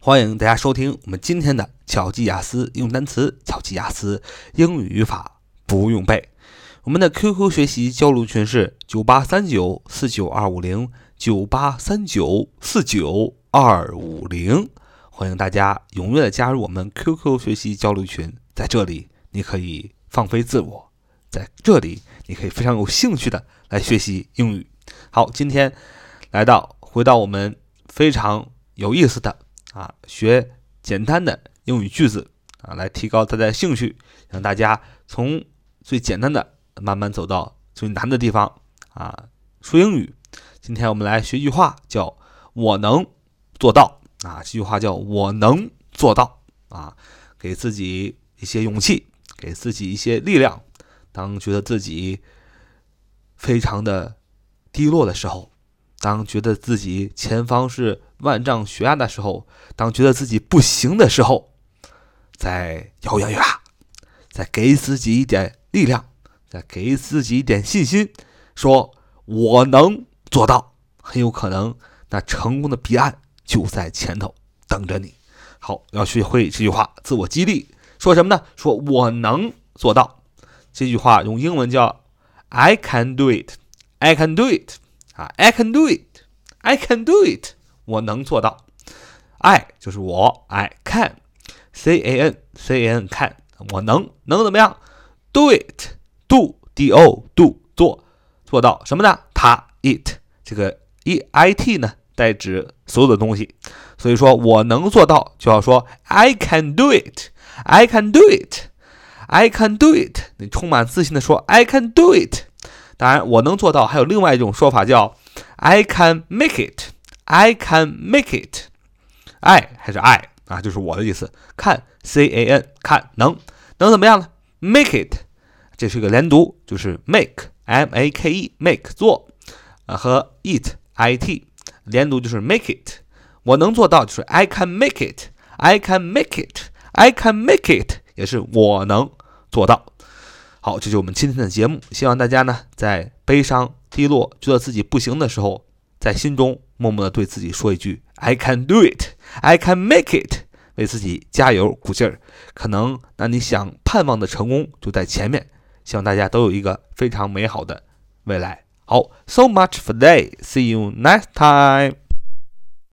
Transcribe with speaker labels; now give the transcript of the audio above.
Speaker 1: 欢迎大家收听我们今天的巧记雅思用单词，巧记雅思英语语法不用背。我们的 QQ 学习交流群是九八三九四九二五零九八三九四九二五零，欢迎大家踊跃的加入我们 QQ 学习交流群，在这里你可以放飞自我，在这里你可以非常有兴趣的来学习英语。好，今天来到回到我们非常有意思的。啊，学简单的英语句子啊，来提高大家的兴趣，让大家从最简单的慢慢走到最难的地方啊。说英语，今天我们来学一句话，叫“我能做到”啊。这句话叫“我能做到”啊，给自己一些勇气，给自己一些力量。当觉得自己非常的低落的时候。当觉得自己前方是万丈悬崖的时候，当觉得自己不行的时候，再咬咬牙，再给自己一点力量，再给自己一点信心，说我能做到。很有可能，那成功的彼岸就在前头等着你。好，要学会这句话，自我激励。说什么呢？说我能做到。这句话用英文叫 "I can do it, I can do it." 啊，I can do it, I can do it，我能做到。I 就是我，I can，C A N C A N can，我能能怎么样？Do it，do D O do 做做到什么呢？它 it 这个 E I T 呢代指所有的东西，所以说我能做到就要说 I can do it，I can do it，I can do it，你充满自信的说 I can do it。 当然，我能做到。还有另外一种说法叫 "I can make it", "I can make it", I 还是 I 啊，就是我的意思。看 C A N 看能能怎么样呢？Make it，这是一个连读，就是 make M A K E make 做啊和 eat I T 连读就是 make it。我能做到就是 I can make it, I can make it, I can make it，也是我能做到。 好，这就是我们今天的节目。希望大家呢，在悲伤、低落、觉得自己不行的时候，在心中默默的对自己说一句：“I can do it, I can make it。”为自己加油鼓劲儿。可能那你想盼望的成功就在前面。希望大家都有一个非常美好的未来。好，so much for today. See you next time.